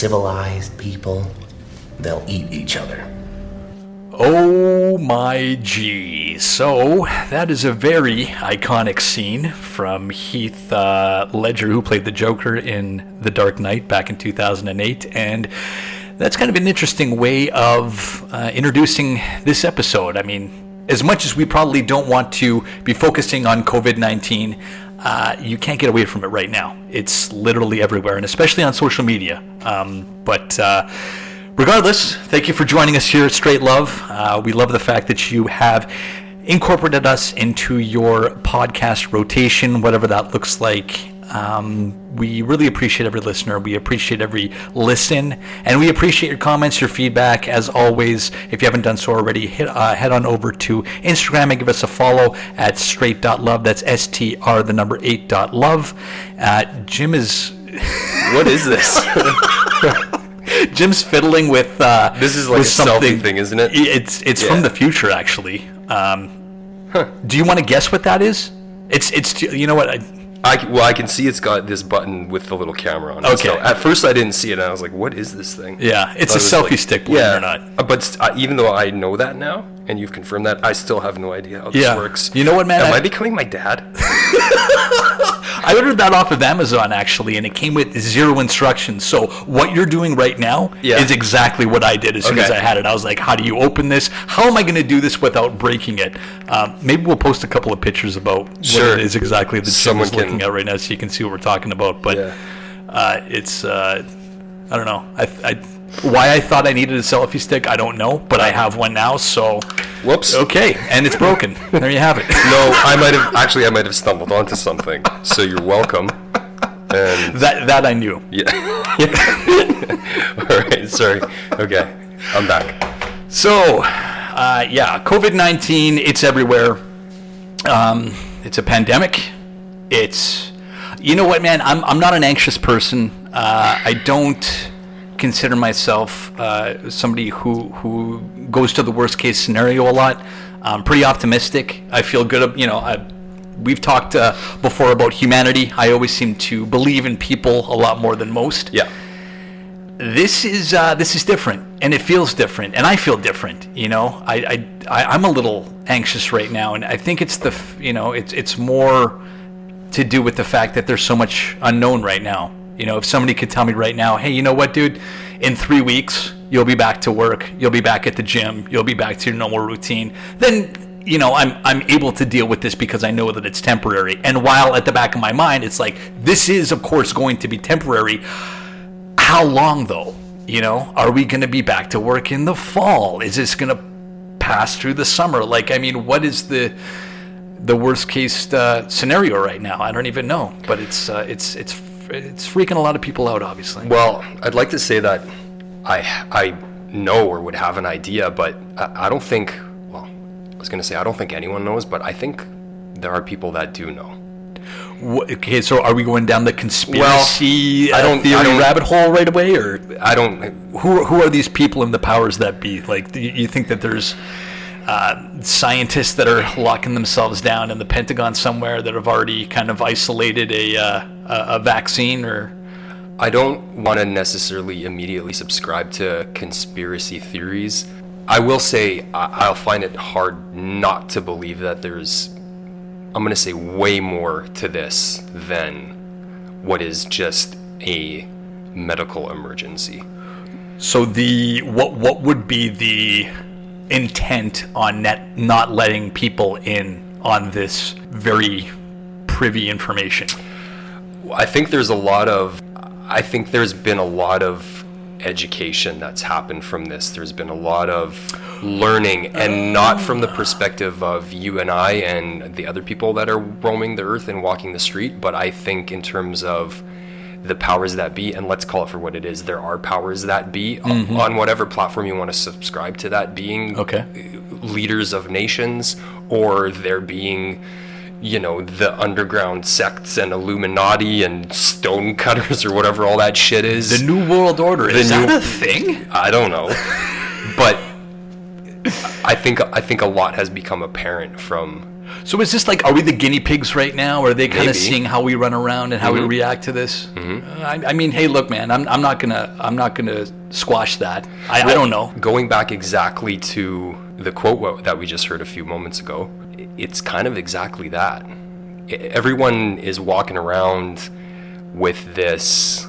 civilized people, they'll eat each other. Oh my gee. So, that is a very iconic scene from Heath uh, Ledger, who played the Joker in The Dark Knight back in 2008. And that's kind of an interesting way of uh, introducing this episode. I mean, as much as we probably don't want to be focusing on COVID 19, uh, you can't get away from it right now. It's literally everywhere, and especially on social media. Um, but uh, regardless, thank you for joining us here at Straight Love. Uh, we love the fact that you have incorporated us into your podcast rotation, whatever that looks like. Um, we really appreciate every listener. We appreciate every listen, and we appreciate your comments, your feedback. As always, if you haven't done so already, hit, uh, head on over to Instagram and give us a follow at straight.love. That's S T R, the number eight dot love. Uh, Jim is. What is this? Jim's fiddling with. Uh, This is like a selfie thing, isn't it? It's it's Yeah. from the future, actually. Um, Do you want to guess what that is? It's it's you know what? I, I, well, I can see it's got this button with the little camera on it. Okay. So at first I didn't see it, and I was like, "What is this thing?" Yeah, it's a it selfie like- stick, believe it or not. uh, But st- uh, even though I know that now, and you've confirmed that, I still have no idea how this Yeah. works. You know what, man? Am I- I, becoming my dad? I ordered that off of Amazon actually, and it came with zero instructions. So what you're doing right now Yeah. is exactly what I did as soon as I had it. I was like, "How do you open this? How am I going to do this without breaking it?" Um, maybe we'll post a couple of pictures about Sure. what it is exactly that Jim Someone is looking at right now, so you can see what we're talking about. But Yeah. uh, it's uh, I don't know. I, I why I thought I needed a selfie stick, I don't know, but I have one now. So Whoops. okay, and it's broken. there you have it. No, I might have actually. I might have stumbled onto something. So you're welcome. And That that I knew. yeah. All right. Sorry. Okay. I'm back. So, uh, yeah, COVID 19, it's everywhere. Um, it's a pandemic. It's, you know what, man? I'm, I'm not an anxious person. Uh, I don't consider myself uh, somebody who, who goes to the worst case scenario a lot. I'm pretty optimistic. I feel good. You know, I, we've talked uh, before about humanity. I always seem to believe in people a lot more than most Yeah. this is uh, this is different and it feels different and i feel different you know I, I, I i'm a little anxious right now and i think it's the you know it's it's more to do with the fact that there's so much unknown right now you know if somebody could tell me right now hey you know what dude in three weeks you'll be back to work you'll be back at the gym you'll be back to your normal routine then you know i'm i'm able to deal with this because i know that it's temporary and while at the back of my mind it's like this is of course going to be temporary how long though? You know, are we going to be back to work in the fall? Is this going to pass through the summer? Like, I mean, what is the the worst case uh, scenario right now? I don't even know, but it's uh, it's it's it's freaking a lot of people out, obviously. Well, I'd like to say that I I know or would have an idea, but I, I don't think. Well, I was gonna say I don't think anyone knows, but I think there are people that do know. Wh- okay, so are we going down the conspiracy I uh, don't- theory I don't- rabbit hole right away, or I don't. who who are these people and the powers that be? Like, you think that there's uh, scientists that are locking themselves down in the Pentagon somewhere that have already kind of isolated a uh, a, vaccine, or I don't want to necessarily immediately subscribe to conspiracy theories. I will say I'll find it hard not to believe that there's, I'm going to say, way more to this than what is just a medical emergency. so the what what would be the intent on net not letting people in on this very privy information? I think there's a lot of, I think there's been a lot of education that's happened from this. There's been a lot of learning, and not from the perspective of you and I and the other people that are roaming the earth and walking the street, but I think in terms of the powers that be, and let's call it for what it is. There are powers that be on- on whatever platform you want to subscribe to that being Okay. leaders of nations or there being you know, the underground sects and Illuminati and stone cutters or whatever all that shit is. The New World Order. The Is new- that a thing? I don't know, but I think I think a lot has become apparent from. So is this like, are we the guinea pigs right now? Or Are they kind of seeing how we run around and how we react to this? Uh, I, I mean, hey, look, man, I'm, I'm not gonna I'm not gonna squash that. I, I don't know. Going back exactly to the quote that we just heard a few moments ago, it's kind of exactly that. Everyone is walking around with this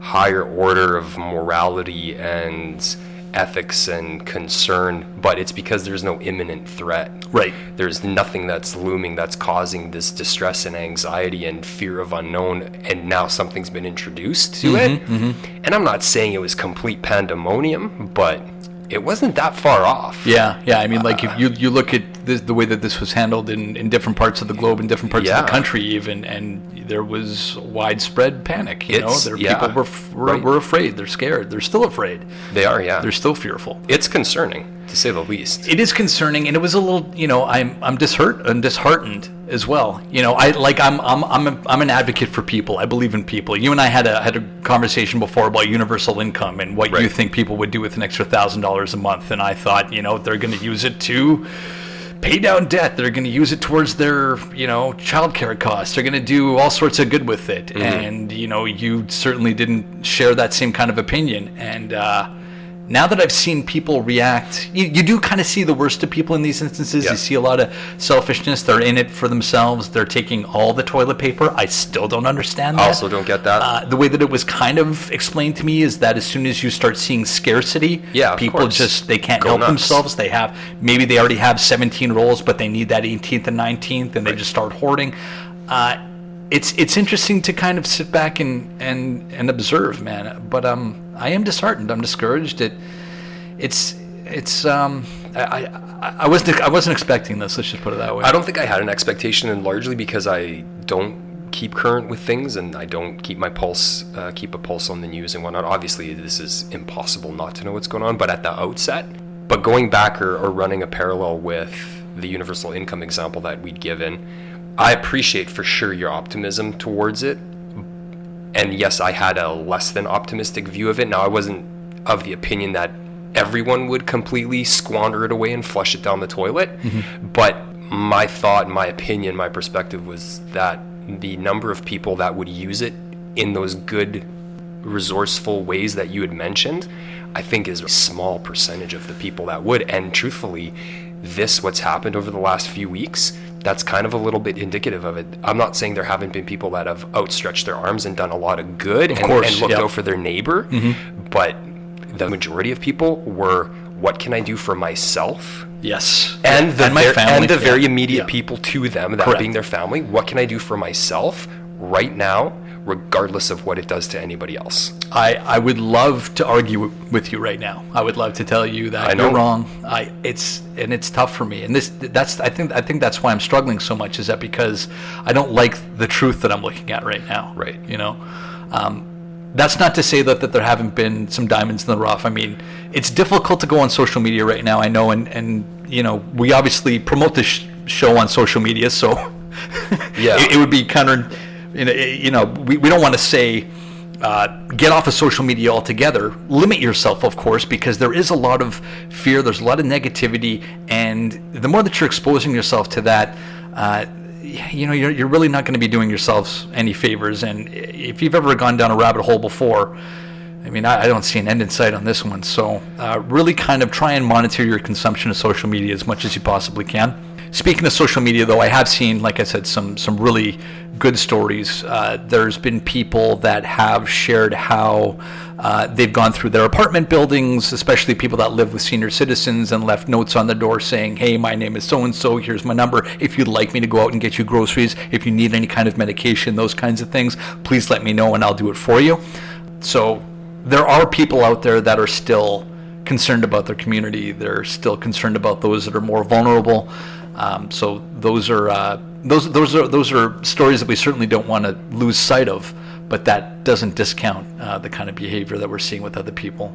higher order of morality and ethics and concern, but it's because there's no imminent threat. Right. There's nothing that's looming that's causing this distress and anxiety and fear of unknown, and now something's been introduced to it. Mm-hmm, mm-hmm. And I'm not saying it was complete pandemonium, but it wasn't that far off. Yeah, yeah. I mean, like uh, if you you look at this, the way that this was handled in, in different parts of the globe, in different parts of the country, even, and there was widespread panic. You It's- know, there, yeah, people were, were right. were afraid. They're scared. They're still afraid. They are, yeah. They're still fearful. it's concerning, to say the least. It is concerning, and it was a little. You know, I'm I'm dishert and disheartened as well. You know, I like I'm I'm I'm a, I'm an advocate for people. I believe in people. You and I had a had a conversation before about universal income and what you think people would do with an extra thousand dollars a month, and I thought, you know, they're going to use it to pay down debt. They're going to use it towards their, you know, childcare costs. They're going to do all sorts of good with it. And you know, you certainly didn't share that same kind of opinion. And uh, now that I've seen people react, you, you do kind of see the worst of people in these instances. Yeah. You see a lot of selfishness. They're in it for themselves. They're taking all the toilet paper. I still don't understand that. I also, don't get that. Uh, the way that it was kind of explained to me is that as soon as you start seeing scarcity, Yeah, people course. just they can't Go help nuts. themselves. They have maybe they already have 17 rolls, but they need that 18th and 19th, and they just start hoarding. Uh, it's it's interesting to kind of sit back and and and observe, man. But um, I am disheartened. I'm discouraged. It it's it's um I, I I wasn't I wasn't expecting this. Let's just put it that way. I don't think I had an expectation, and largely because I don't keep current with things, and I don't keep my pulse, uh, keep a pulse on the news and whatnot. Obviously, this is impossible not to know what's going on. But at the outset, but going back or, or running a parallel with the universal income example that we'd given, I appreciate for sure your optimism towards it. And yes, I had a less than optimistic view of it. Now, I wasn't of the opinion that everyone would completely squander it away and flush it down the toilet. Mm-hmm. But my thought, my opinion, my perspective was that the number of people that would use it in those good, resourceful ways that you had mentioned, I think is a small percentage of the people that would. And truthfully, this, what's happened over the last few weeks, that's kind of a little bit indicative of it. I'm not saying there haven't been people that have outstretched their arms and done a lot of good and, course, and looked yep. out for their neighbor, mm-hmm. but the majority of people were, what can I do for myself? yes, and the, my ver- family, and the yeah, very immediate yeah. people to them, that Correct. being their family. What can I do for myself right now, regardless of what it does to anybody else? I, I would love to argue with you right now. I would love to tell you that I know. you're wrong. I it's and it's tough for me. And this that's I think I think that's why I'm struggling so much is that because I don't like the truth that I'm looking at right now. Right. You know. Um, that's not to say that, that there haven't been some diamonds in the rough. I mean, it's difficult to go on social media right now. I know, and, and you know, we obviously promote this sh- show on social media, so Yeah. it, it would be counter. You know, you know we, we don't want to say uh, get off of social media altogether. Limit yourself, of course, because there is a lot of fear. There's a lot of negativity, and the more that you're exposing yourself to that. Uh, you know, you're, you're really not going to be doing yourselves any favors. And if you've ever gone down a rabbit hole before, I mean, I, I don't see an end in sight on this one. So, uh, really kind of try and monitor your consumption of social media as much as you possibly can. Speaking of social media, though, I have seen, like I said, some some really good stories. Uh, there's been people that have shared how uh, they've gone through their apartment buildings, especially people that live with senior citizens, and left notes on the door saying, "Hey, my name is so and so. Here's my number. If you'd like me to go out and get you groceries, if you need any kind of medication, those kinds of things, please let me know, and I'll do it for you." So there are people out there that are still concerned about their community. They're still concerned about those that are more vulnerable. Um, so those are uh, those those are those are stories that we certainly don't want to lose sight of. But that doesn't discount uh, the kind of behavior that we're seeing with other people.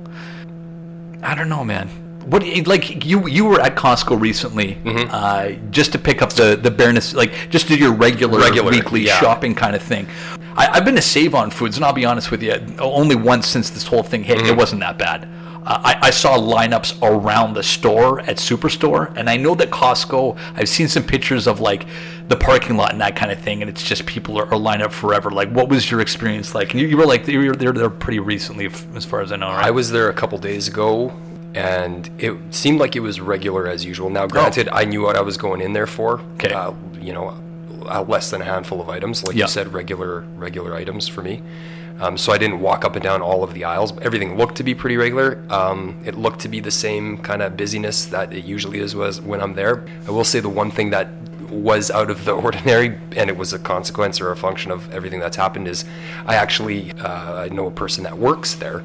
I don't know, man. what like you you were at Costco recently, Mm-hmm. uh, just to pick up the the bareness, like just do your regular, Regular, weekly yeah. shopping kind of thing. I, I've been to Save on Foods, and I'll be honest with you, only once since this whole thing hit. Mm-hmm. It wasn't that bad. Uh, I, I saw lineups around the store at Superstore, and I know that Costco. I've seen some pictures of like the parking lot and that kind of thing, and it's just people are, are lined up forever. Like, what was your experience like? And you, you were like you were there, there pretty recently, as far as I know. Right? I was there a couple days ago, and it seemed like it was regular as usual. Now, granted, I knew what I was going in there for. Oh. Okay. Uh, you know, uh, less than a handful of items, like Yeah. you said, regular regular items for me. Um, so I didn't walk up and down all of the aisles. Everything looked to be pretty regular. Um, it looked to be the same kind of busyness that it usually is was when I'm there. I will say the one thing that was out of the ordinary, and it was a consequence or a function of everything that's happened, is I actually uh, I know a person that works there,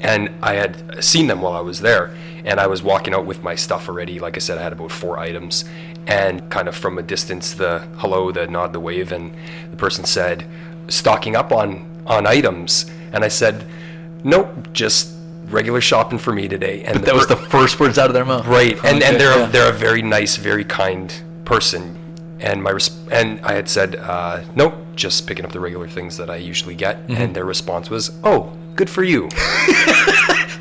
and I had seen them while I was there, and I was walking out with my stuff already. Like I said, I had about four items, and kind of from a distance, the hello, the nod, the wave, and the person said, stocking up on on items, and I said, nope, just regular shopping for me today. And that was the first words out of their mouth. right, and and they're yeah. a, they're a very nice, very kind person. And my res- and I had said, uh, nope, just picking up the regular things that I usually get. Mm-hmm. And their response was, oh, good for you.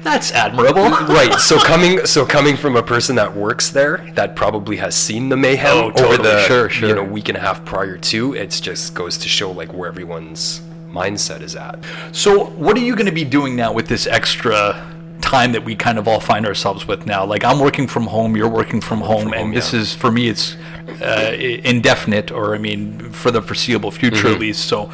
That's admirable. right. So coming so coming from a person that works there that probably has seen the mayhem Oh, over the Sure, sure. you know week and a half prior to, it just goes to show like where everyone's mindset is at. So, what are you going to be doing now with this extra time that we kind of all find ourselves with now? Like, I'm working from home, you're working from home, from and home, this yeah. is for me, it's uh, indefinite, or I mean, for the foreseeable future Mm-hmm. at least. So,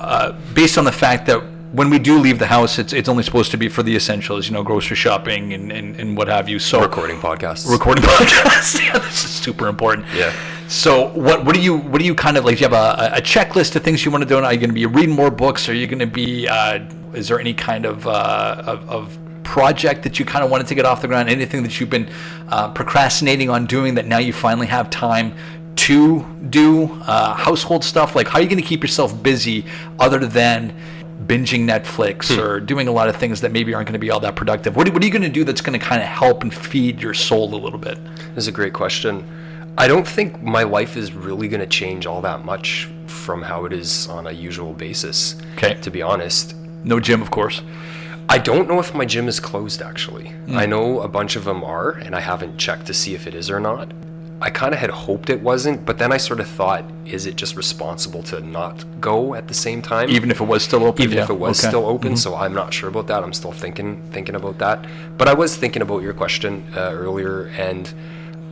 uh, based on the fact that when we do leave the house, it's it's only supposed to be for the essentials, you know, grocery shopping and, and, and what have you. So, Recording podcasts. recording podcasts. yeah, this is super important. Yeah. So what what do you what do you kind of like? Do you have a, a checklist of things you want to do? Are you going to be reading more books? Are you going to be? Uh, is there any kind of, uh, of of project that you kind of wanted to get off the ground? Anything that you've been uh, procrastinating on doing that now you finally have time to do? Uh, household stuff like how are you going to keep yourself busy other than binging Netflix or doing a lot of things that maybe aren't going to be all that productive? What, are- what are you going to do that's going to kind of help and feed your soul a little bit? This is a great question. I don't think my life is really going to change all that much from how it is on a usual basis. Okay. To be honest, No gym, of course. I don't know if my gym is closed actually. Hmm. I know a bunch of them are, and I haven't checked to see if it is or not. I kind of had hoped it wasn't, but then I sort of thought, is it just responsible to not go at the same time? Even if it was still open? even Yeah, if it was okay. Mm-hmm. still open. So I'm not sure about that. I'm still thinking thinking about that. But I was thinking about your question uh, earlier, and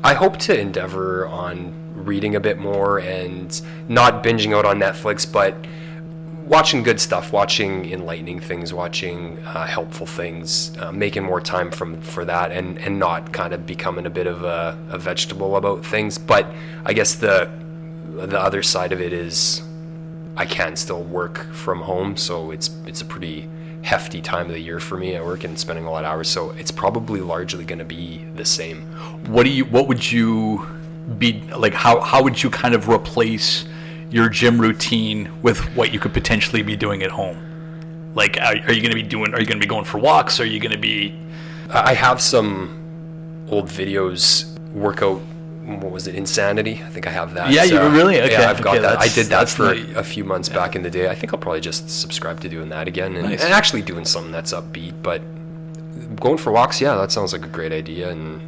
I hope to endeavor on reading a bit more and not binging out on Netflix, but watching good stuff, watching enlightening things, watching uh, helpful things, uh, making more time from for that, and and not kind of becoming a bit of a, a vegetable about things. But I guess the the other side of it is I can still work from home, so it's it's a pretty hefty time of the year for me. I work and spending a lot of hours, so it's probably largely going to be the same. What do you? What would you be like? How how would you kind of replace your gym routine with what you could potentially be doing at home? Like, are, are you going to be doing? Are you going to be going for walks? Are you going to be? I have some old videos workout. What was it? Insanity. I think I have that. Yeah, you really? Okay, Yeah, I've got okay, that. I did that for the- a few months back in the day. I think I'll probably just subscribe to doing that again and, Nice. and actually doing something that's upbeat. But going for walks, yeah, that sounds like a great idea. And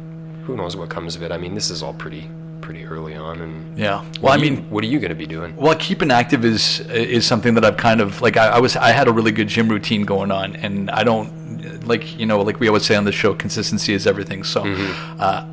who knows what comes of it? I mean, this is all pretty pretty early on. And Yeah. what Well, I you- mean, what are you going to be doing? Well, keeping active is is something that I've kind of like. I, I was I had a really good gym routine going on, and I don't like you know like we always say on the show, consistency is everything. So. Uh,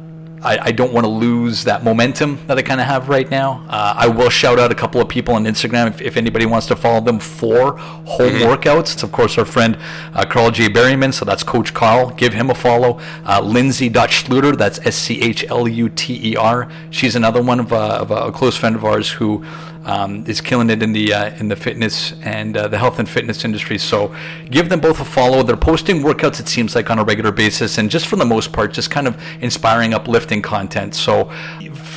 I, I don't want to lose that momentum that I kind of have right now. Uh, I will shout out a couple of people on Instagram if, if anybody wants to follow them for home workouts. It's, of course, our friend uh, Carl J. Berryman, so that's Coach Carl. Give him a follow. Uh, Lindsay.Schluter, that's S C H L U T E R. She's another one of, uh, of a close friend of ours who um, is killing it in the uh, in the fitness and uh, the health and fitness industry. So give them both a follow. They're posting workouts. It seems like on a regular basis, and just for the most part, just kind of inspiring, uplifting content. So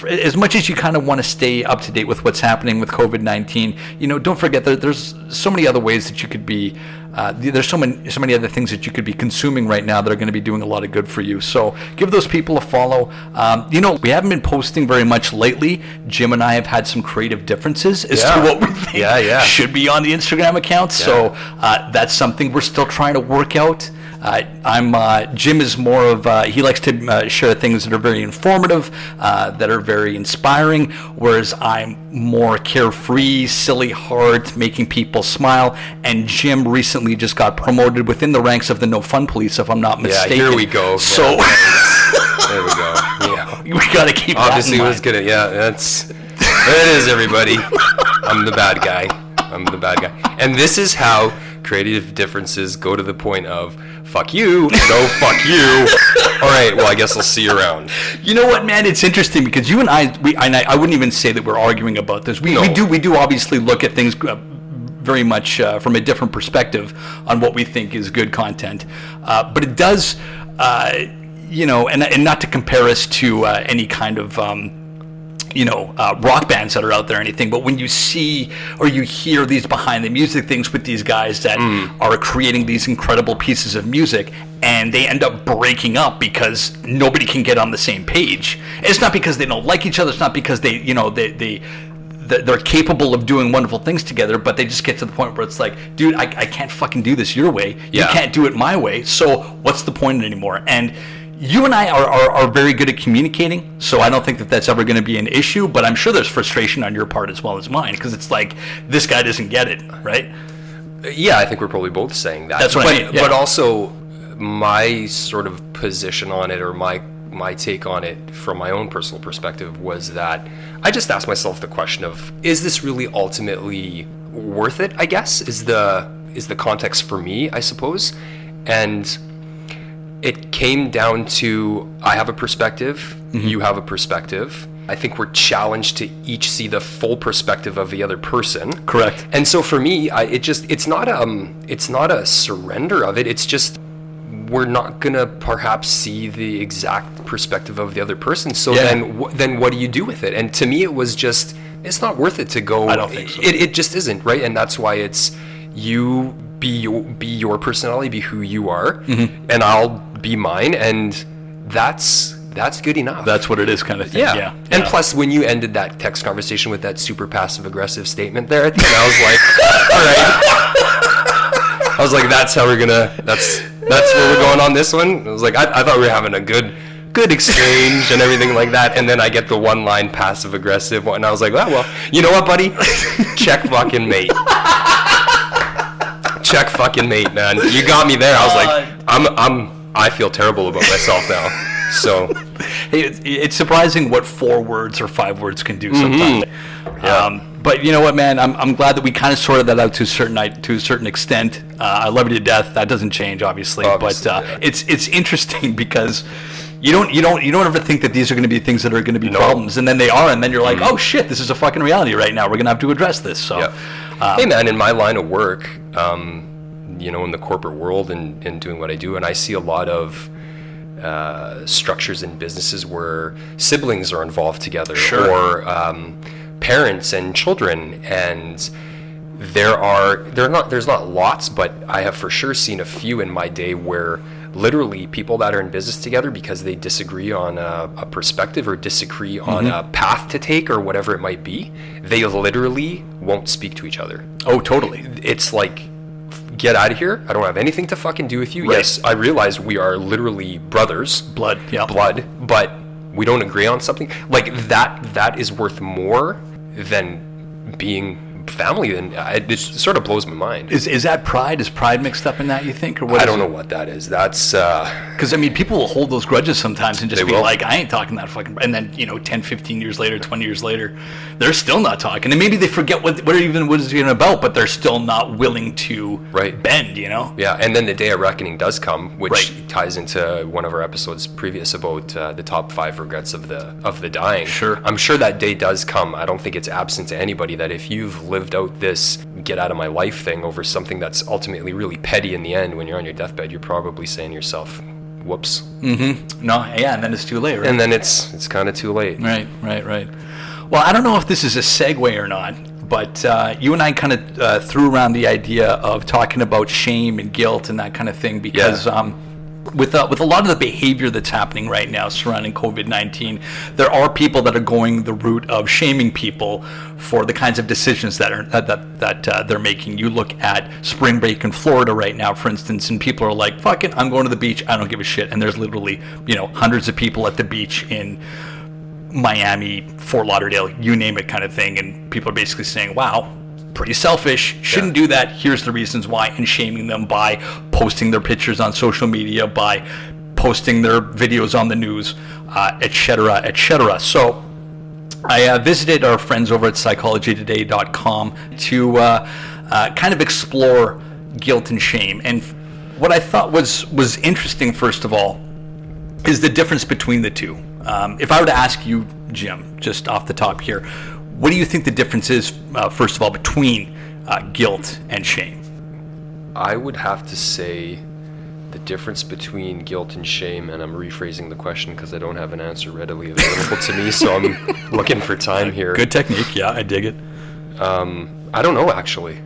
as much as you kind of want to stay up to date with what's happening with COVID nineteen, you know, don't forget that there's so many other ways that you could be. Uh, there's so many so many other things that you could be consuming right now that are going to be doing a lot of good for you. So give those people a follow. Um, you know, we haven't been posting very much lately. Jim and I have had some creative differences as Yeah. to what we think Yeah, yeah. should be on the Instagram account. So uh, that's something we're still trying to work out. Uh, I'm uh, Jim is more of uh, he likes to uh, share things that are very informative, uh, that are very inspiring, whereas I'm more carefree, silly heart, making people smile. And Jim recently just got promoted within the ranks of the No Fun Police, if I'm not mistaken. Yeah, here we go. So There we go. Yeah. we got to keep Obviously, that in was gonna. Yeah, that's. There it is, everybody. I'm the bad guy. I'm the bad guy. And this is how creative differences go to the point of fuck you, no fuck you. All right, well, I guess I'll see you around. You know what, man? It's interesting because you and I, we, and I, I wouldn't even say that we're arguing about this. We, we do, we do obviously look at things uh, very much uh, from a different perspective on what we think is good content. Uh, but it does, uh, you know, and, and not to compare us to uh, any kind of. Um, you know, uh, rock bands that are out there or anything, but when you see or you hear these behind the music things with these guys that are creating these incredible pieces of music and they end up breaking up because nobody can get on the same page. It's not because they don't like each other, it's not because they you know they, they they're capable of doing wonderful things together, but they just get to the point where it's like, dude, I, I can't fucking do this your way. You can't do it my way. So what's the point anymore? And you and I are, are, are very good at communicating, so I don't think that that's ever going to be an issue. But I'm sure there's frustration on your part as well as mine because it's like this guy doesn't get it, right? Yeah, I think we're probably both saying that. That's what but, I mean, yeah. But also, my sort of position on it, or my my take on it, from my own personal perspective, was that I just asked myself the question of: Is this really ultimately worth it? I guess is the is the context for me, I suppose, and it came down to I have a perspective, Mm-hmm. you have a perspective. I think we're challenged to each see the full perspective of the other person. Correct. And so for me, I, it just it's not um it's not a surrender of it. It's just we're not gonna perhaps see the exact perspective of the other person. So Yeah. then wh- then what do you do with it? And to me, it was just it's not worth it to go. I don't think so. It, it just isn't right, and that's why it's you be your be your personality, be who you are, Mm-hmm. and I'll be mine, and that's that's good enough. That's what it is, kind of thing. Yeah. Yeah. And Yeah. plus, when you ended that text conversation with that super passive aggressive statement there, then I was like, all right. I was like, that's how we're gonna. That's that's where we're going on this one. I was like, I, I thought we were having a good good exchange and everything like that, and then I get the one line passive aggressive one, and I was like, oh, well, you know what, buddy? Check fucking mate. Check fucking mate, man. You got me there. I was like, I'm I'm I feel terrible about myself now. So Hey, it's, surprising what four words or five words can do Mm-hmm. sometimes. Um, but you know what, man? I'm, I'm glad that we kind of sorted that out to a certain to a certain extent. Uh, I love you to death. That doesn't change, obviously. Obviously, but uh, yeah. it's it's interesting because you don't you don't you don't ever think that these are going to be things that are going to be No. Problems, and then they are, and then you're like, oh shit, this is a fucking reality right now. We're going to have to address this. So. Yeah. Um, hey man, in my line of work, um, you know, in the corporate world and, and doing what I do, and I see a lot of uh, structures in businesses where siblings are involved together, Sure. or um, parents and children, and there are there not there's not lots, but I have for sure seen a few in my day where literally people that are in business together because they disagree on a, a perspective or disagree on a path to take or whatever it might be, they literally won't speak to each other. Oh, totally. It's like get out of here. I don't have anything to fucking do with you. Right. Yes, I realize we are literally brothers, Blood. Yeah. blood, but we don't agree on something. Like that that is worth more than being family and it, it sort of blows my mind. Is is that pride? Is pride mixed up in that? You think, or what? I don't it? know what that is. That's uh Because, I mean, people will hold those grudges sometimes and just be will. like, I ain't talking that fucking. And then, you know, 10, 15 years later, 20 years later, they're still not talking. And maybe they forget what, what even was even about, but they're still not willing to Right. bend, you know? Yeah, and then the day of reckoning does come, which Right. ties into one of our episodes previous about uh, the top five regrets of the of the dying. Sure. I'm sure that day does come. I don't think it's absent to anybody that if you've lived out this get out of my life thing over something that's ultimately really petty in the end, when you're on your deathbed, you're probably saying to yourself, "Whoops," mm-hmm. No, yeah, and then it's too late, right? and then it's it's kind of too late. Right, right, right. Well, I don't know if this is a segue or not, but uh, you and I kind of uh, threw around the idea of talking about shame and guilt and that kind of thing because. Yeah. Um, with uh, with a lot of the behavior that's happening right now surrounding COVID nineteen, there are people that are going the route of shaming people for the kinds of decisions that are that that, uh, they're making. You look at spring break in Florida right now, for instance, and people are like, "Fuck it, I'm going to the beach. I don't give a shit." And there's literally you know hundreds of people at the beach in Miami, Fort Lauderdale, you name it, kind of thing, and people are basically saying, "Wow." Pretty selfish. Shouldn't Yeah. do that. Here's the reasons why, and shaming them by posting their pictures on social media, by posting their videos on the news, uh, etc. et. So, I uh, visited our friends over at psychologytoday.com to uh, uh, kind of explore guilt and shame. And what I thought was was interesting, first of all, is the difference between the two. Um, if I were to ask you, Jim, just off the top here, what do you think the difference is, uh, first of all, between uh, guilt and shame? I would have to say the difference between guilt and shame, and I'm rephrasing the question because I don't have an answer readily available to me, so I'm looking for time here. Good technique, yeah, I dig it. I don't know actually.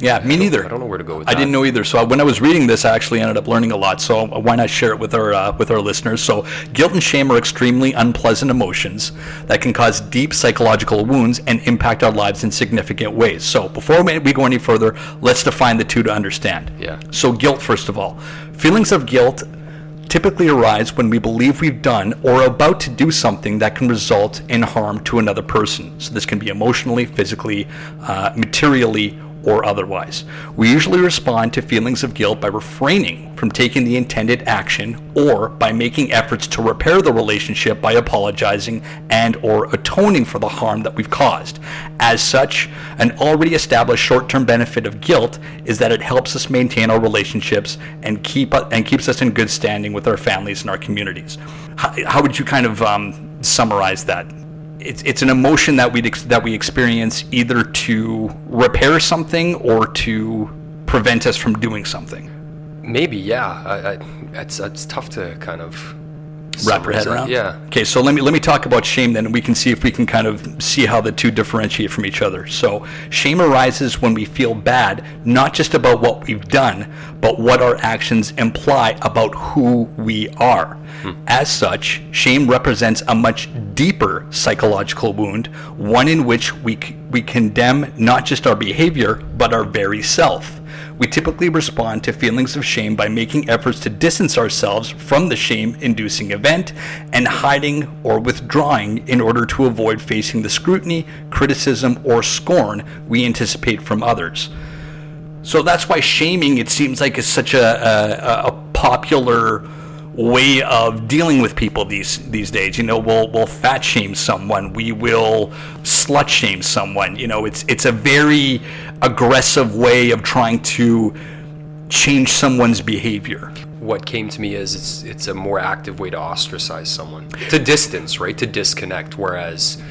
Yeah, me neither. I don't know where to go with I didn't know either. So when I was reading this, I actually ended up learning a lot. So why not share it with our uh, with our listeners? So guilt and shame are extremely unpleasant emotions that can cause deep psychological wounds and impact our lives in significant ways. So before we we go any further, let's define the two to understand. Yeah. So guilt, first of all, feelings of guilt typically arise when we believe we've done or are about to do something that can result in harm to another person. So this can be emotionally, physically, uh, materially, or otherwise. We usually respond to feelings of guilt by refraining from taking the intended action or by making efforts to repair the relationship by apologizing and or atoning for the harm that we've caused. As such, an already established short-term benefit of guilt is that it helps us maintain our relationships and keep and keeps us in good standing with our families and our communities. How, how would you kind of um, summarize that? It's, it's an emotion that we that we experience either to repair something or to prevent us from doing something. Maybe, yeah. I, I, it's it's tough to kind of Wrap your head around. Yeah. Okay, so let me let me talk about shame then, and we can see if we can kind of see how the two differentiate from each other. So shame arises when we feel bad, not just about what we've done, but what our actions imply about who we are. Hmm. As such, shame represents a much deeper psychological wound, one in which we we condemn not just our behavior, but our very self. We typically respond to feelings of shame by making efforts to distance ourselves from the shame inducing event and hiding or withdrawing in order to avoid facing the scrutiny, criticism, or scorn we anticipate from others. So that's why shaming, it seems like, is such a, a, a popular way of dealing with people these these days. You know, we'll we'll fat shame someone, we will slut shame someone. You know, it's it's a very aggressive way of trying to change someone's behavior. What came to me is it's it's a more active way to ostracize someone, to distance, right? To disconnect. Whereas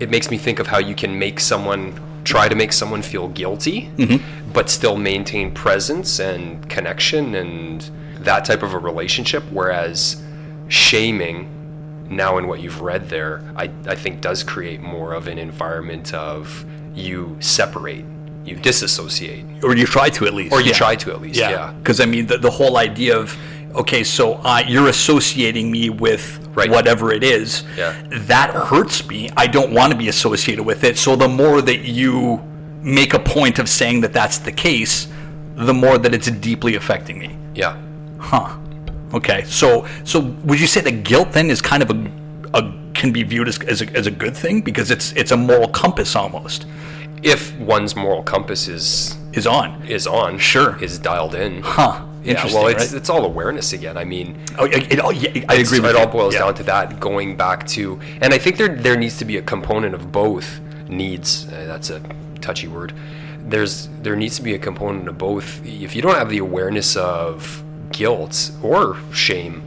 it makes me think of how you can make someone try to make someone feel guilty, mm-hmm. But still maintain presence and connection and that type of a relationship. Whereas shaming, now in what you've read there, I, I think does create more of an environment of you separate, you disassociate, Or you try to at least. or you Yeah. try to at least. Yeah. Because I mean, the, the whole idea of okay, so uh, you're associating me with Right. whatever it is. Yeah. That hurts me. I don't want to be associated with it. So the more that you make a point of saying that that's the case, the more that it's deeply affecting me. Yeah. Huh. Okay. So so would you say that guilt then is kind of a, a can be viewed as, as, a, as a good thing because it's it's a moral compass almost If one's moral compass is is on. is on, Sure. is dialed in. Huh. Yeah, Interesting, well, it's right? it's all awareness again. I mean, Oh, it, oh, yeah, I agree it all boils Yeah. down to that. Going back to, and I think there there needs to be a component of both needs. Uh, that's a touchy word. There's there needs to be a component of both. If you don't have the awareness of guilt or shame,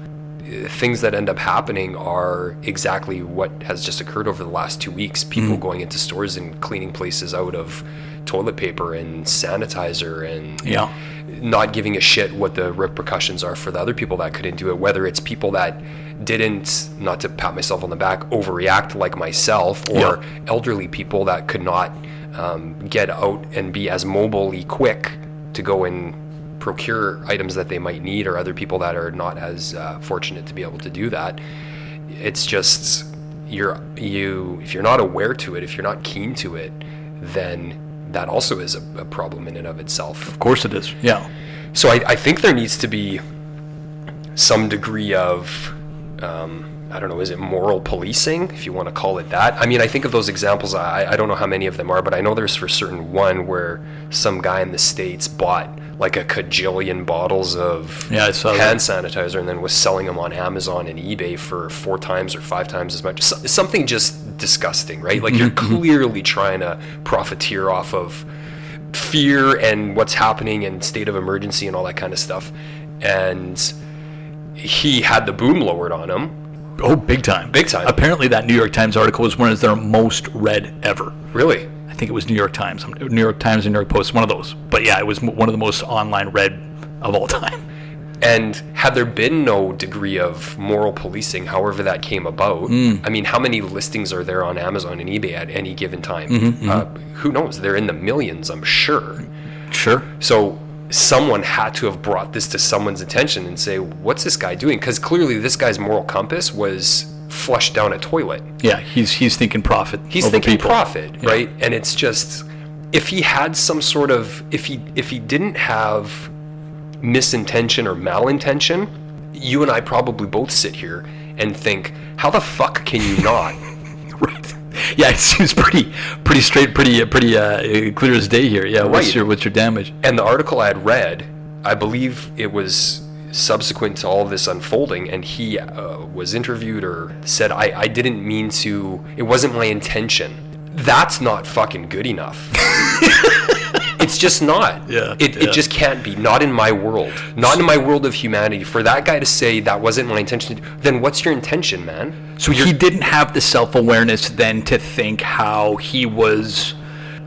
things that end up happening are exactly what has just occurred over the last two weeks. People Mm-hmm. going into stores and cleaning places out of toilet paper and sanitizer and Yeah. not giving a shit what the repercussions are for the other people that couldn't do it, whether it's people that didn't, not to pat myself on the back, overreact like myself, or Yeah. elderly people that could not um, get out and be as mobily quick to go and procure items that they might need, or other people that are not as uh, fortunate to be able to do that. It's just you're you if you're not aware to it, if you're not keen to it, then that also is a, a problem in and of itself. Of course it is. Yeah. So I, I think there needs to be some degree of um, I don't know, is it moral policing, if you want to call it that? I mean, I think of those examples, I, I don't know how many of them are, but I know there's for certain one where some guy in the States bought like a cajillion bottles of Yeah, hand sanitizer and then was selling them on Amazon and eBay for four times or five times as much. So- Something just disgusting, right? Like you're clearly trying to profiteer off of fear and what's happening and state of emergency and all that kind of stuff. And he had the boom lowered on him. Oh, big time. Big time. Apparently, that New York Times article was one of their most read ever. Really? I think it was New York Times, New York Times and New York Post, one of those. But yeah, it was one of the most online read of all time. And had there been no degree of moral policing, however that came about, mm. I mean, how many listings are there on Amazon and eBay at any given time? Mm-hmm, mm-hmm. Uh, who knows? They're in the millions, I'm sure. Sure. So someone had to have brought this to someone's attention and say, "What's this guy doing?" Because clearly, this guy's moral compass was flushed down a toilet. Yeah, he's he's thinking profit. He's thinking people. profit, right? And it's just if he had some sort of if he if he didn't have misintention or malintention, you and I probably both sit here and think, "How the fuck can you not?" Right. Yeah, it seems pretty pretty straight, pretty uh, pretty uh, clear as day here. Yeah. What's Right. your what's your damage? And the article I had read, I believe it was subsequent to all of this unfolding, and he uh, was interviewed or said, I, I didn't mean to, it wasn't my intention. That's not fucking good enough. it's just not. Yeah, It, yeah. it just can't be. Not in my world. Not in my world of humanity. For that guy to say that wasn't my intention, then what's your intention, man? So he didn't have the self awareness then to think how he was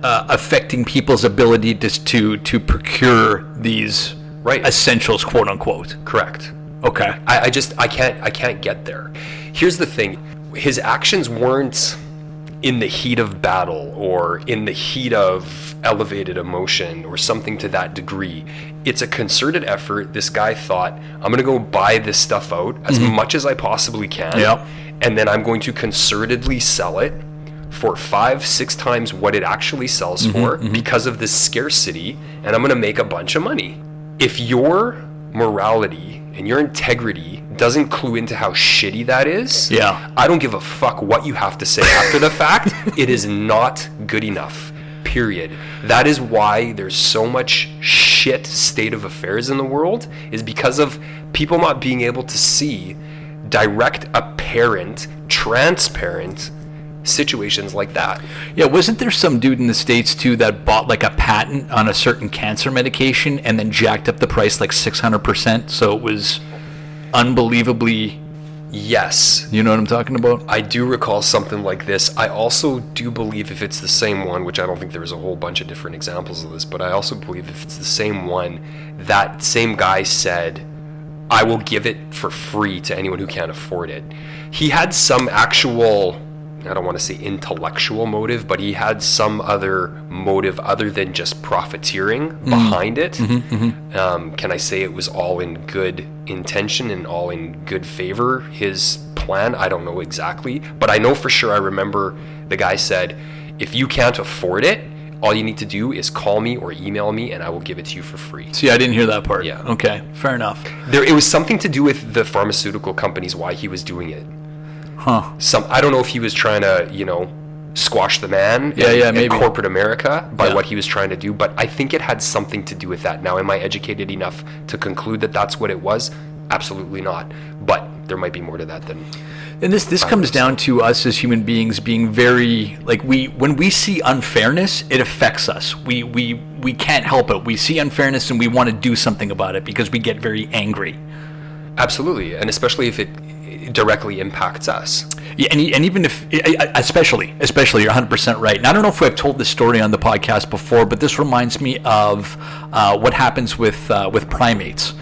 uh, affecting people's ability to to to procure these Right. essentials, quote unquote. Correct. Okay. I, I just I can't I can't get there. Here's the thing: his actions weren't in the heat of battle or in the heat of elevated emotion or something to that degree. It's a concerted effort. This guy thought, I'm gonna go buy this stuff out as mm-hmm. much as I possibly can, Yep. and then I'm going to concertedly sell it for five, six times what it actually sells mm-hmm, for mm-hmm. because of this scarcity, and I'm gonna make a bunch of money. If your morality and your integrity doesn't clue into how shitty that is, Yeah. I don't give a fuck what you have to say after the fact. It is not good enough. Period. That is why there's so much shit state of affairs in the world is because of people not being able to see direct, apparent, transparent situations like that. Yeah, wasn't there some dude in the States too that bought like a patent on a certain cancer medication and then jacked up the price like 600%? So it was unbelievably, Yes, you know what I'm talking about? I do recall something like this. I also do believe if it's the same one, which I don't think there's a whole bunch of different examples of this, but I also believe if it's the same one, that same guy said, I will give it for free to anyone who can't afford it. He had some actual, I don't want to say intellectual motive, but he had some other motive other than just profiteering mm-hmm. behind it. Mm-hmm. Mm-hmm. Um, can I say it was all in good intention and all in good favor? His plan, I don't know exactly, but I know for sure. I remember the guy said, "If you can't afford it, all you need to do is call me or email me, and I will give it to you for free." See, I didn't hear that part. Yeah. Okay, fair enough. There, it was something to do with the pharmaceutical companies why he was doing it. Huh. Some I don't know if he was trying to, you know, squash the man Yeah, and, yeah, and maybe. corporate America by Yeah. what he was trying to do, but I think it had something to do with that. Now, am I educated enough to conclude that that's what it was? Absolutely not. But there might be more to that than And this this comes down to us as human beings being very like we when we see unfairness, it affects us. We we we can't help it. We see unfairness and we want to do something about it because we get very angry. absolutely, and especially if it directly impacts us. Yeah, and, and even if, especially, especially, you're 100% right. And I don't know if I've told this story on the podcast before, but this reminds me of uh, what happens with uh, with primates.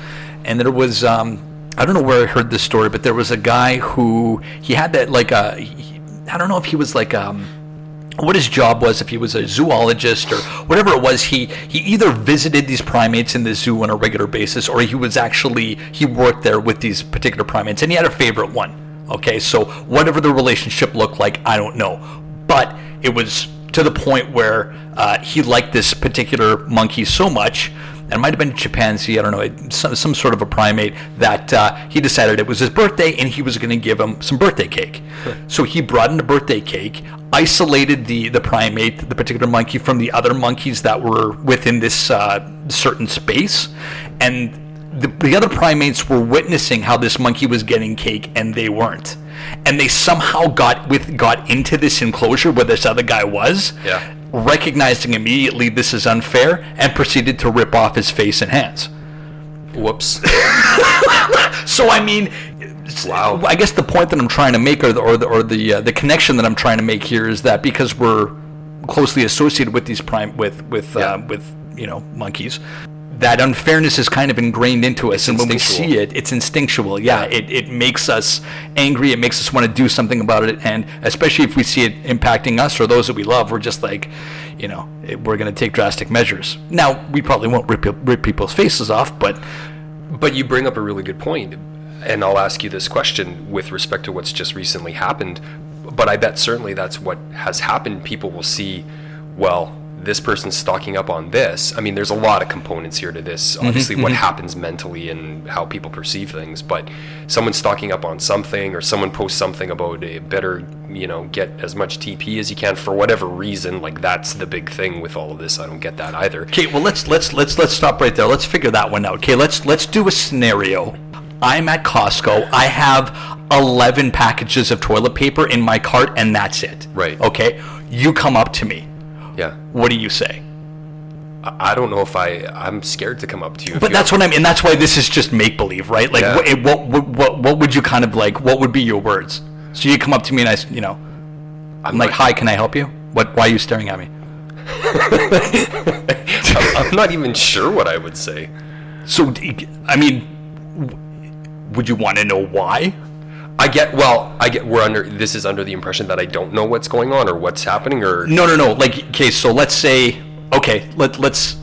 And there was, um, I don't know where I heard this story, but there was a guy who he had that like a, I don't know if he was like um, what his job was if he was a zoologist or whatever it was he he either visited these primates in the zoo on a regular basis or he was actually he worked there with these particular primates and he had a favorite one okay? So whatever the relationship looked like i don't know. But it was to the point where uh, he liked this particular monkey so much and it might have been a chimpanzee, I don't know, some, some sort of a primate, that uh, he decided it was his birthday and he was going to give him some birthday cake. so he brought in a birthday cake, isolated the, the primate, the particular monkey, from the other monkeys that were within this uh, certain space, and the, the other primates were witnessing how this monkey was getting cake and they weren't and they somehow got with got into this enclosure where this other guy was Yeah. Recognizing immediately this is unfair and proceeded to rip off his face and hands Whoops. so i mean Wow. i guess the point that i'm trying to make or the or the, or the, uh, the connection that i'm trying to make here is that because we're closely associated with these prime with with Yeah. uh, with you know monkeys that unfairness is kind of ingrained into us and when we see it it's instinctual yeah, Yeah. It, it makes us angry it makes us want to do something about it and especially if we see it impacting us or those that we love we're just like you know it, we're going to take drastic measures now we probably won't rip, rip people's faces off but But you bring up a really good point, and I'll ask you this question with respect to what's just recently happened. But I bet certainly that's what has happened. People will see, well, this person's stocking up on this. I mean, there's a lot of components here to this. Mm-hmm, Obviously, what mm-hmm. happens mentally and how people perceive things. But someone's stocking up on something, or someone posts something about a better, you know, get as much TP as you can for whatever reason. Like that's the big thing with all of this. I don't get that either. Okay, well let's let's let's let's stop right there. Let's figure that one out. Okay, let's let's do a scenario. I'm at Costco. I have 11 packages of toilet paper in my cart and that's it. Right. Okay. You come up to me. Yeah. What do you say? I don't know if I. I'm scared to come up to you. But you that's what I mean. And that's why this is just make believe, right? Like, Yeah. what, what, what, what, what would you kind of like? What would be your words? So you come up to me and I, you know, I'm like, "Hi, can I help you?" What? Why are you staring at me? I'm, I'm not even sure what I would say. So, I mean, would you want to know why? I get well. I get we're under. This is under the impression that I don't know what's going on or what's happening or No, no, no. Like, okay, so let's say, okay, let let's.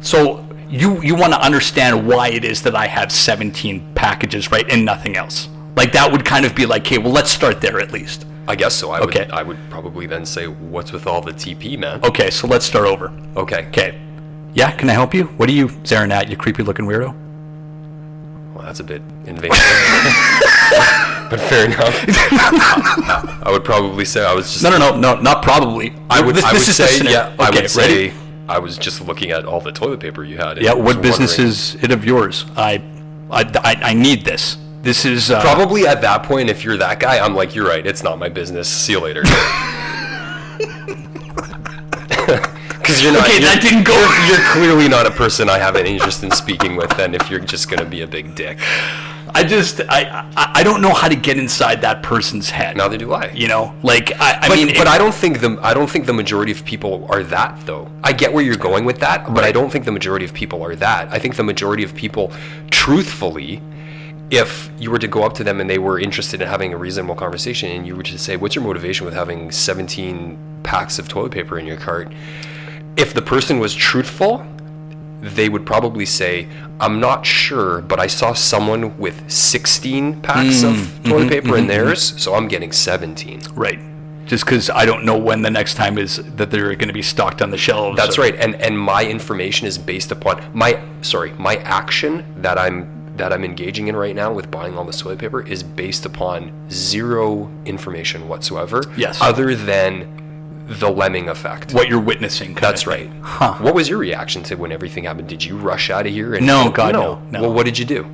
So you you want to understand why it is that I have 17 packages, right, and nothing else. Like that would kind of be like, okay, well, let's start there at least. I guess so. I would. Okay. I would probably then say, "What's with all the TP, man?" Okay, so let's start over. Okay. Okay. Yeah, can I help you? What are you staring at, you creepy looking weirdo? Well, that's a bit invasive. but fair enough. I would probably say I was just. No, no, no, no, not probably. I would. This, I would say. Yeah. I Okay, would ready? say. I was just looking at all the toilet paper you had. Yeah, what business is it of yours? I, I, I, I need this. This is uh, Probably at that point, if you're that guy, I'm like, you're right. It's not my business. See you later. Because you're not. Okay, you're, that didn't go- You're, you're clearly not a person I have an interest in speaking with. Then, if you're just gonna be a big dick, I just I, I I don't know how to get inside that person's head. neither do I. You know, like I, I but, mean, but it- I don't think the I don't think the majority of people are that though. I get where you're going with that, but I don't think the majority of people are that. I think the majority of people, truthfully, if you were to go up to them and they were interested in having a reasonable conversation, and you were to say, "What's your motivation with having 17 packs of toilet paper in your cart?" If the person was truthful, they would probably say, "I'm not sure, but I saw someone with 16 packs Mm, of mm-hmm, toilet paper in theirs, so I'm getting 17." right. Just because I don't know when the next time is that they're going to be stocked on the shelves. That's or- right, and and my information is based upon my sorry my action that I'm that I'm engaging in right now with buying all this toilet paper is based upon zero information whatsoever. Yes. Other than the lemming effect. What you're witnessing. That's right. Huh. What was your reaction to when everything happened? Did you rush out of here? And No, God, no, no. Well, what did you do?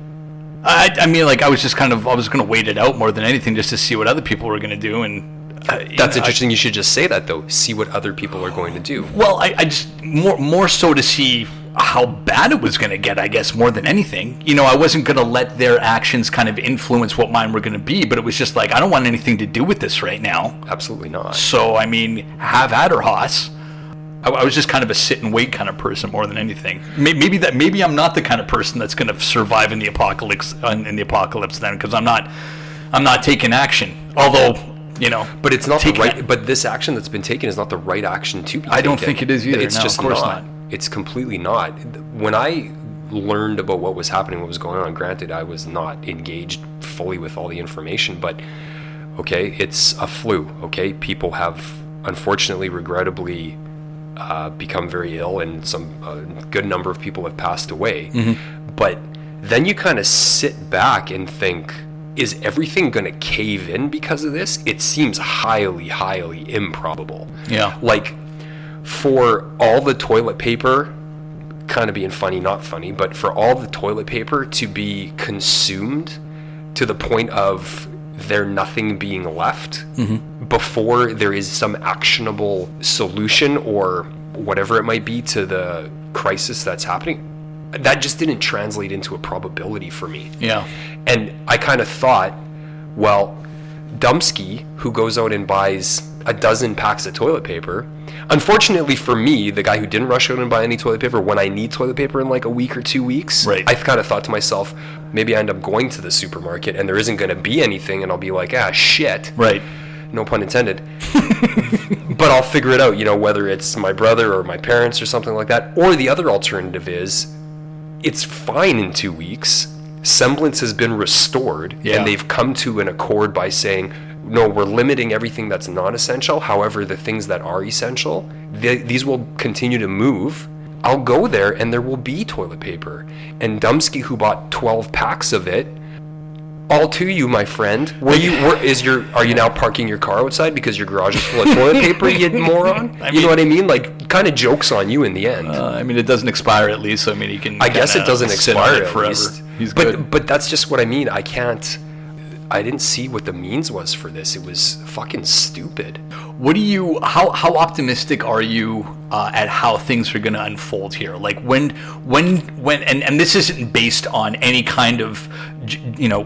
I, I mean, like I was just kind of I was going to wait it out more than anything, just to see what other people were going to do, and uh, That's know, I- interesting. you should just say that though. See what other people are going to do. Well, I, I just more more so to see how bad it was going to get. I guess more than anything, you know, I wasn't going to let their actions kind of influence what mine were going to be. But it was just like I don't want anything to do with this right now. Absolutely not. So I mean, have at her, Haas. I, I was just kind of a sit and wait kind of person more than anything. May- Maybe that maybe I'm not the kind of person that's going to survive in the apocalypse in in the apocalypse then because I'm not I'm not taking action. Although You know, But it's not the right. that- But this action that's been taken is not the right action to be. I don't taken. think it is either. It's No, just of course not. not. It's completely not. When I learned about what was happening, what was going on, granted, I was not engaged fully with all the information, but okay, it's a flu. Okay, people have unfortunately, regrettably, uh, become very ill, and some a good number of people have passed away. Mm-hmm. But then you kind of sit back and think, is everything going to cave in because of this? It seems highly, highly improbable. Yeah. Like for all the toilet paper, kind of being funny, not funny, but for all the toilet paper to be consumed to the point of there nothing being left mm-hmm. before there is some actionable solution or whatever it might be to the crisis that's happening. That just didn't translate into a probability for me. yeah, And I kind of thought, well, Dumsky, who goes out and buys a dozen packs of toilet paper, unfortunately for me, the guy who didn't rush out and buy any toilet paper, when I need toilet paper in like a week or two weeks, Right. I kind of thought to myself, maybe I end up going to the supermarket and there isn't going to be anything, and I'll be like, ah, shit. right. No pun intended. but I'll figure it out, you know, whether it's my brother or my parents or something like that. Or the other alternative is it's fine in two weeks. Semblance has been restored, Yeah. and they've come to an accord by saying, no, we're limiting everything that's non essential. However, the things that are essential, th- these will continue to move. I'll go there and there will be toilet paper. And Dumsky, who bought 12 packs of it, all to you, my friend. Were you? Were, is your? Are you now parking your car outside because your garage is full of toilet paper? You moron. I you know what I mean? Like, kind of jokes on you in the end. Uh, I mean, it doesn't expire at least. So I mean, he can. I guess it doesn't expire it forever. He's but good. but that's just what I mean. I can't. I didn't see what the means was for this. It was fucking stupid. What do you? How how optimistic are you uh, at how things are going to unfold here? Like when when when and and this isn't based on any kind of you know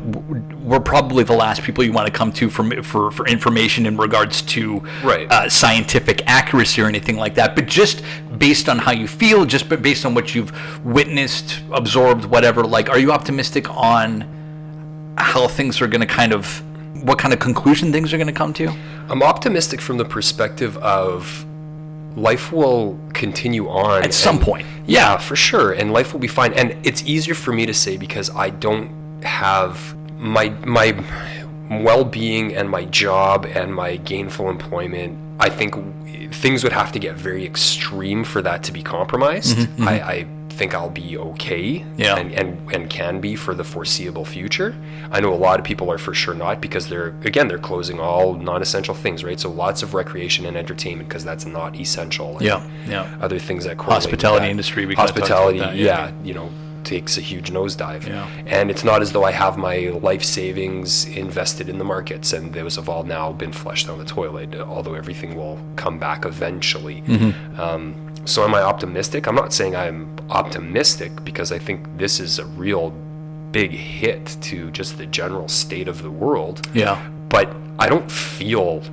we're probably the last people you want to come to for for, for information in regards to Right. uh, scientific accuracy or anything like that, but just based on how you feel, just based on what you've witnessed, absorbed, whatever. Like, are you optimistic on how things are going to kind of what kind of conclusion things are going to come to? I'm optimistic from the perspective of life will continue on At some and- point. Yeah, for sure, and life will be fine. And it's easier for me to say because I don't have my my well-being and my job and my gainful employment. I think things would have to get very extreme for that to be compromised. Mm-hmm, mm-hmm. I, I think I'll be okay Yeah. and, and and can be for the foreseeable future. I know a lot of people are for sure not because they're again they're closing all non-essential things, right? So lots of recreation and entertainment because that's not essential. Yeah, yeah. Other things that Hospitality that. industry, we hospitality, that, yeah. yeah. you know, takes a huge nosedive. Yeah. And it's not as though I have my life savings invested in the markets and those have all now been flushed down the toilet, although everything will come back eventually. Mm-hmm. Um, so am I optimistic? I'm not saying I'm optimistic because I think this is a real big hit to just the general state of the world. Yeah. But I don't feel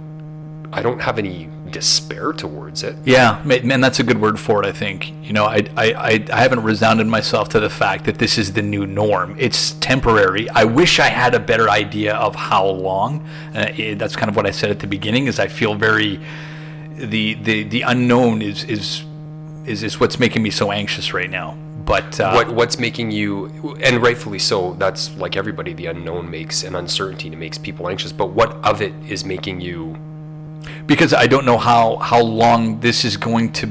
I don't have any despair towards it. Yeah, ma- man, that's a good word for it. I think you know, I, I, I, haven't resounded myself to the fact that this is the new norm. It's temporary. I wish I had a better idea of how long. Uh, eh, that's kind of what I said at the beginning. Is I feel very the the the unknown is is is is what's making me so anxious right now. But uh, what what's making you and rightfully so that's like everybody the unknown makes and uncertainty makes people anxious but what of it is making you because I don't know how how long this is going to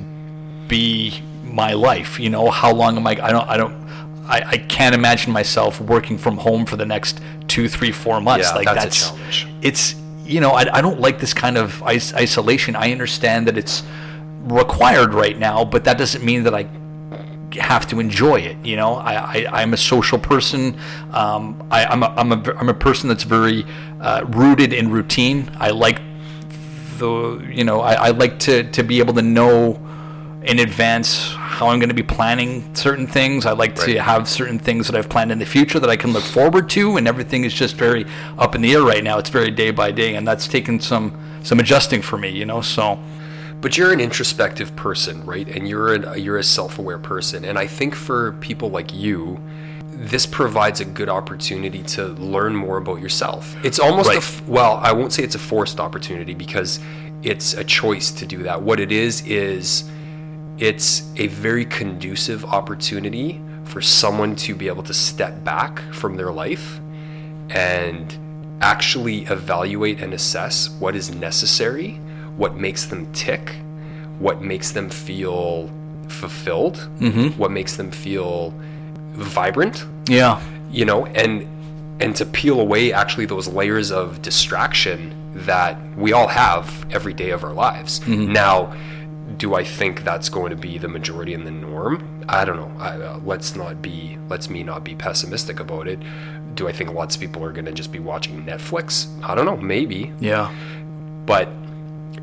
be my life. You know, how long am I? I don't. I don't. I, I can't imagine myself working from home for the next two, three, four months. Yeah, like that's a challenge. It's you know, I, I don't like this kind of is- isolation. I understand that it's required right now, but that doesn't mean that I have to enjoy it. You know, I, I I'm a social person. Um, I, I'm a I'm a I'm a person that's very uh, rooted in routine. I like the you know I, I like to to be able to know in advance how I'm going to be planning certain things. I like to have certain things that I've planned in the future that I can look forward to, and everything is just very up in the air right now. It's very day by day, and that's taken some some adjusting for me. You know, so but you're an introspective person right and you're an you're a self-aware person and i think for people like you this provides a good opportunity to learn more about yourself. It's almost a Right. f- well, I won't say it's a forced opportunity because it's a choice to do that. What it is is it's a very conducive opportunity for someone to be able to step back from their life and actually evaluate and assess what is necessary, what makes them tick, what makes them feel fulfilled, what makes them feel vibrant, Yeah. you know, and and to peel away actually those layers of distraction that we all have every day of our lives. Now, do I think that's going to be the majority and the norm? I don't know. I, uh, let's not be. Let's me not be pessimistic about it. Do I think lots of people are going to just be watching Netflix? I don't know. Maybe, Yeah. but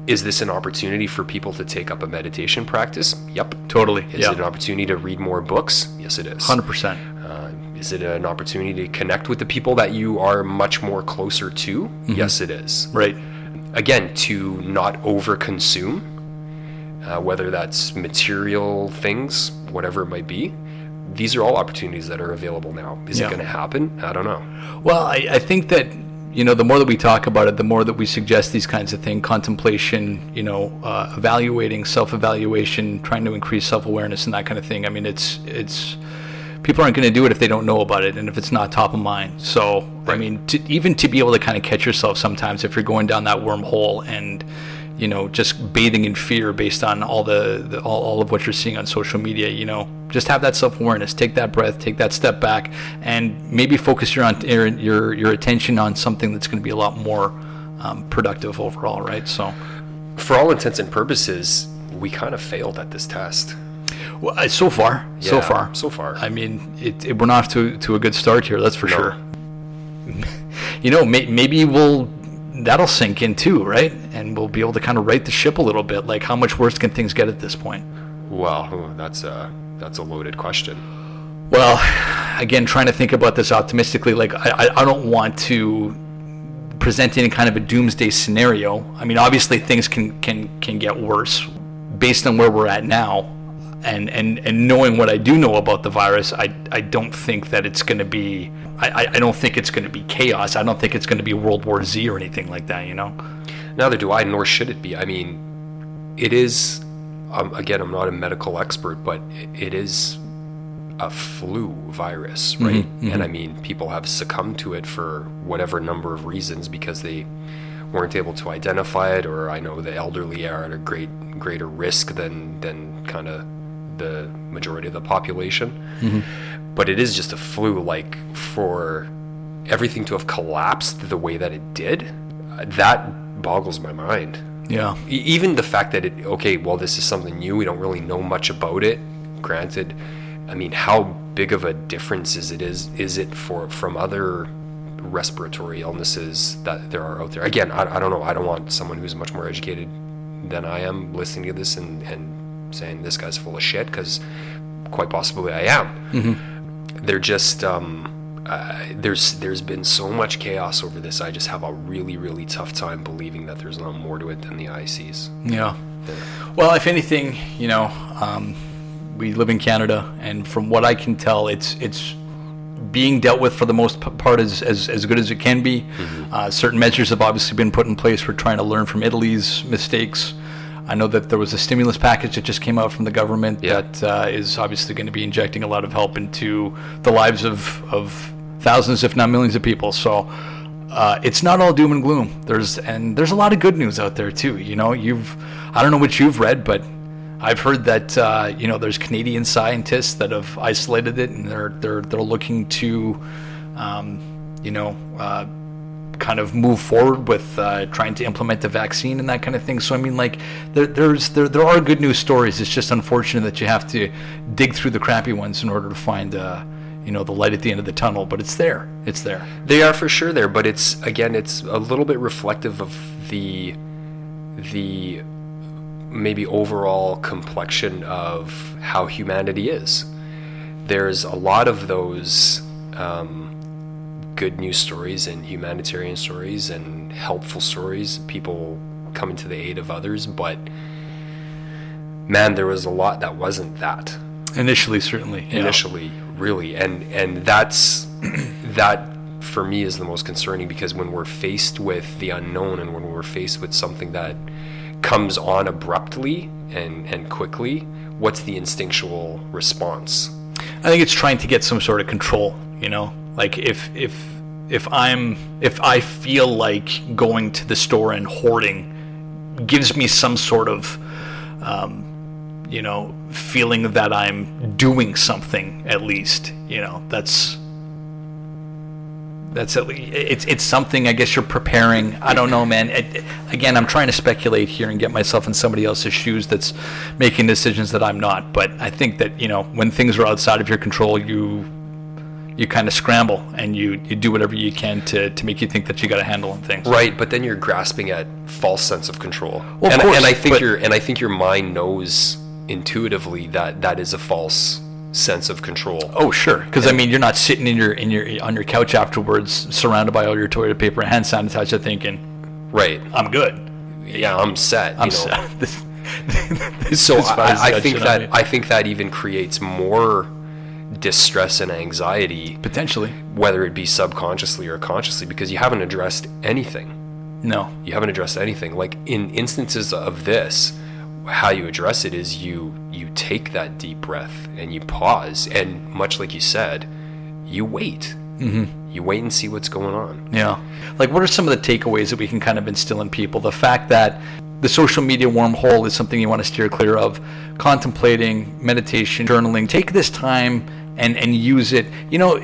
is this an opportunity for people to take up a meditation practice? Yep. Totally. Is yeah. it an opportunity to read more books? Yes, it is. Hundred percent. Uh, is it an opportunity to connect with the people that you are much more closer to? Yes, it is. Right. Again, to not overconsume, uh, whether that's material things, whatever it might be. These are all opportunities that are available now. Is Yeah. it going to happen? I don't know. Well, I, I think that you know the more that we talk about it, the more that we suggest these kinds of things: contemplation, you know, uh, evaluating, self-evaluation, trying to increase self-awareness, and that kind of thing. I mean, it's it's people aren't going to do it if they don't know about it and if it's not top of mind. So, I mean, to, even to be able to kind of catch yourself sometimes if you're going down that wormhole and you know just bathing in fear based on all the, the all, all of what you're seeing on social media you know just have that self-awareness take that breath take that step back and maybe focus your on your your, your attention on something that's going to be a lot more um, productive overall right so For all intents and purposes, we kind of failed at this test. well, uh, so far so far so far. i mean it, it we're off to to a good start here that's for No. sure you know may, maybe we'll that'll sink in too right and we'll be able to kind of right the ship a little bit like how much worse can things get at this point Well, that's a that's a loaded question. Well, again, trying to think about this optimistically, like I, I, I don't want to present any kind of a doomsday scenario. I mean, obviously things can can can get worse based on where we're at now, and and and knowing what I do know about the virus, I I don't think that it's going to be. I, I- don't think it's going to be chaos. I don't think it's going to be World War Z or anything like that. You know. Neither do I, nor should it be. I mean, it is. Um, again, I'm not a medical expert, but it, it is a flu virus, right? And I mean, people have succumbed to it for whatever number of reasons because they weren't able to identify it, or I know the elderly are at a great greater risk than than kind of the majority of the population. Mm-hmm. But it is just a flu. Like for everything to have collapsed the way that it did, that boggles my mind. Yeah. Even the fact that it okay well this is something new we don't really know much about it granted i mean how big of a difference is it is is it for from other respiratory illnesses that there are out there again i, I don't know i don't want someone who's much more educated than i am listening to this and and saying this guy's full of shit because quite possibly i am they're just um uh, there's there's been so much chaos over this. I just have a really really tough time believing that there's not more to it than the eye sees. Yeah. Well, if anything, you know, um, we live in Canada, and from what I can tell, it's it's being dealt with for the most part as, as, as good as it can be. Uh, certain measures have obviously been put in place. We're trying to learn from Italy's mistakes. I know that there was a stimulus package that just came out from the government Yeah. that uh, is obviously going to be injecting a lot of help into the lives of, of thousands, if not millions, of people. So uh, it's not all doom and gloom. There's and there's a lot of good news out there too. You know, you've I don't know what you've read, but I've heard that uh, you know there's Canadian scientists that have isolated it, and they're they're they're looking to, um, you know, uh, kind of move forward with uh, trying to implement the vaccine and that kind of thing. So I mean, like there, there's there there are good news stories. It's just unfortunate that you have to dig through the crappy ones in order to find. Uh, you know the light at the end of the tunnel, but it's there. It's there. They are for sure there, but it's again it's a little bit reflective of the the maybe overall complexion of how humanity is. There's a lot of those um, good news stories and humanitarian stories and helpful stories, people coming to the aid of others, but man, there was a lot that wasn't that Initially, certainly. yeah. initially, really and and that's that for me is the most concerning because when we're faced with the unknown and when we're faced with something that comes on abruptly and and quickly what's the instinctual response I think it's trying to get some sort of control. You know, like if if if I'm if I feel like going to the store and hoarding gives me some sort of um, you know feeling that I'm doing something at least. You know, that's that's at least, it's it's something I guess you're preparing. I don't know, man. It, again, I'm trying to speculate here and get myself in somebody else's shoes that's making decisions that I'm not. But I think that you know when things are outside of your control, you you kind of scramble and you, you do whatever you can to, to make you think that you got a handle on things. right but then you're grasping at false sense of control Well, of and, course, and i think your and i think your mind knows intuitively that that is a false sense of control Oh sure, because I mean you're not sitting in your in your on your couch afterwards, surrounded by all your toilet paper and hand sanitizer, thinking right I'm good. yeah i'm set I'm you know. this so is fine as I, I think that on me. I think that even creates more distress and anxiety, potentially whether it be subconsciously or consciously, because you haven't addressed anything. no. You haven't addressed anything. Like in instances of this, how you address it is you you take that deep breath and you pause, and much like you said, you wait. Mm-hmm. You wait and see what's going on. Yeah. Like, what are some of the takeaways that we can kind of instill in people? The fact that the social media wormhole is something you want to steer clear of. Contemplating, meditation, journaling. Take this time and and use it. You know,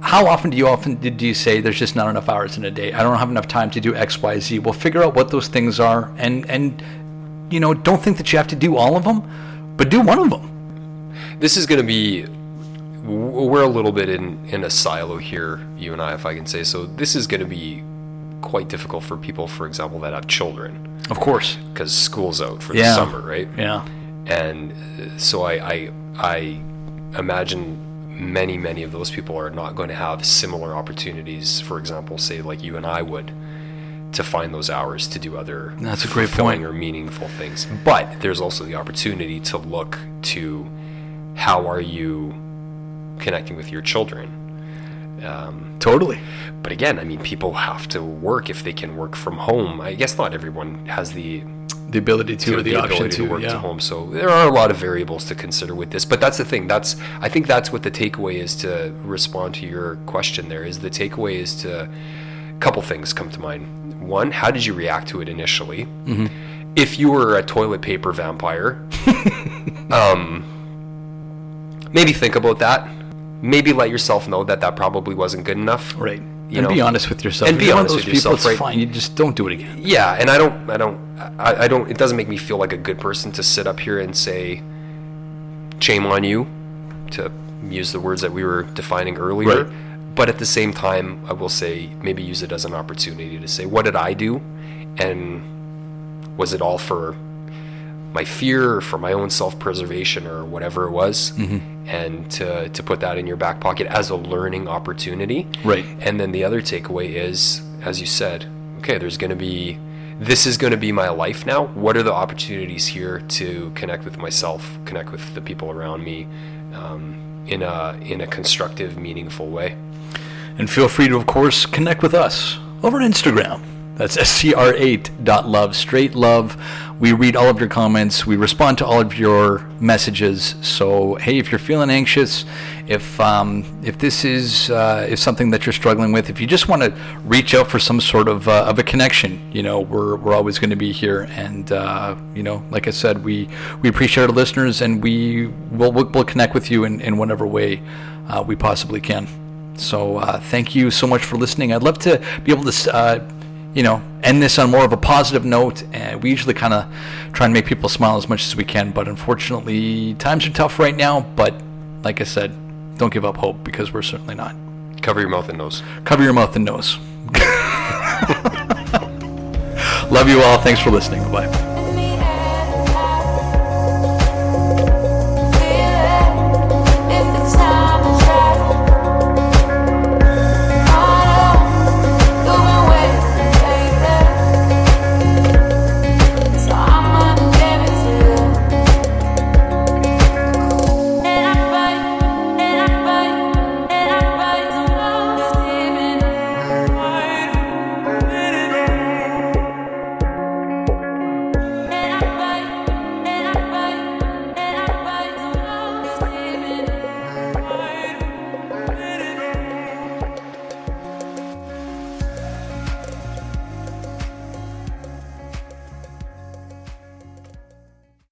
how often do you often do you say there's just not enough hours in a day? I don't have enough time to do X, Y, Z. Well, figure out what those things are, and and you know, don't think that you have to do all of them, but do one of them. This is going to be. We're a little bit in in a silo here, you and I, if I can say so. This is going to be quite difficult for people, for example, that have children, Of course. because school's out for Yeah. the summer, right? Yeah. and uh, so I, I I imagine many many of those people are not going to have similar opportunities. For example, say like you and I would, to find those hours to do other That's a great fulfilling point. or meaningful things. But there's also the opportunity to look to how are you connecting with your children. Totally. But again, I mean, people have to work if they can work from home. I guess not everyone has the The ability to, or the, option to, to work yeah. to home. So there are a lot of variables to consider with this. But that's the thing. That's I think that's what the takeaway is to respond to your question. There is the takeaway is to a couple things come to mind. One, how did you react to it initially? Mm-hmm. If you were a toilet paper vampire, um, maybe think about that. Maybe let yourself know that that probably wasn't good enough. Right. You and know, be honest with yourself. and be honest with people, yourself, it's right? fine. You just don't do it again. Yeah, and I don't, I don't, I, I don't. It doesn't make me feel like a good person to sit up here and say, "Shame on you," to use the words that we were defining earlier. Right. But at the same time, I will say maybe use it as an opportunity to say, "What did I do?" and was it all for my fear or for my own self-preservation or whatever it was and to, to put that in your back pocket as a learning opportunity Right. and then the other takeaway is as you said okay there's going to be this is going to be my life now what are the opportunities here to connect with myself connect with the people around me um, in a in a constructive meaningful way And feel free to, of course, connect with us over on Instagram. That's scr8.love, straight love. We read all of your comments. We respond to all of your messages. So, hey, if you're feeling anxious, if um, if this is uh, if something that you're struggling with, if you just want to reach out for some sort of uh, of a connection, you know, we're we're always going to be here. And uh, you know, like I said, we we appreciate our listeners, and we will we'll, connect with you in, in whatever way uh, we possibly can. So uh, thank you so much for listening. I'd love to be able to, uh, you know, end this on more of a positive note. And we usually kind of try and make people smile as much as we can, but unfortunately, times are tough right now. But like I said, don't give up hope because we're certainly not. cover your mouth and nose Cover your mouth and nose. love you all. Thanks for listening. Bye.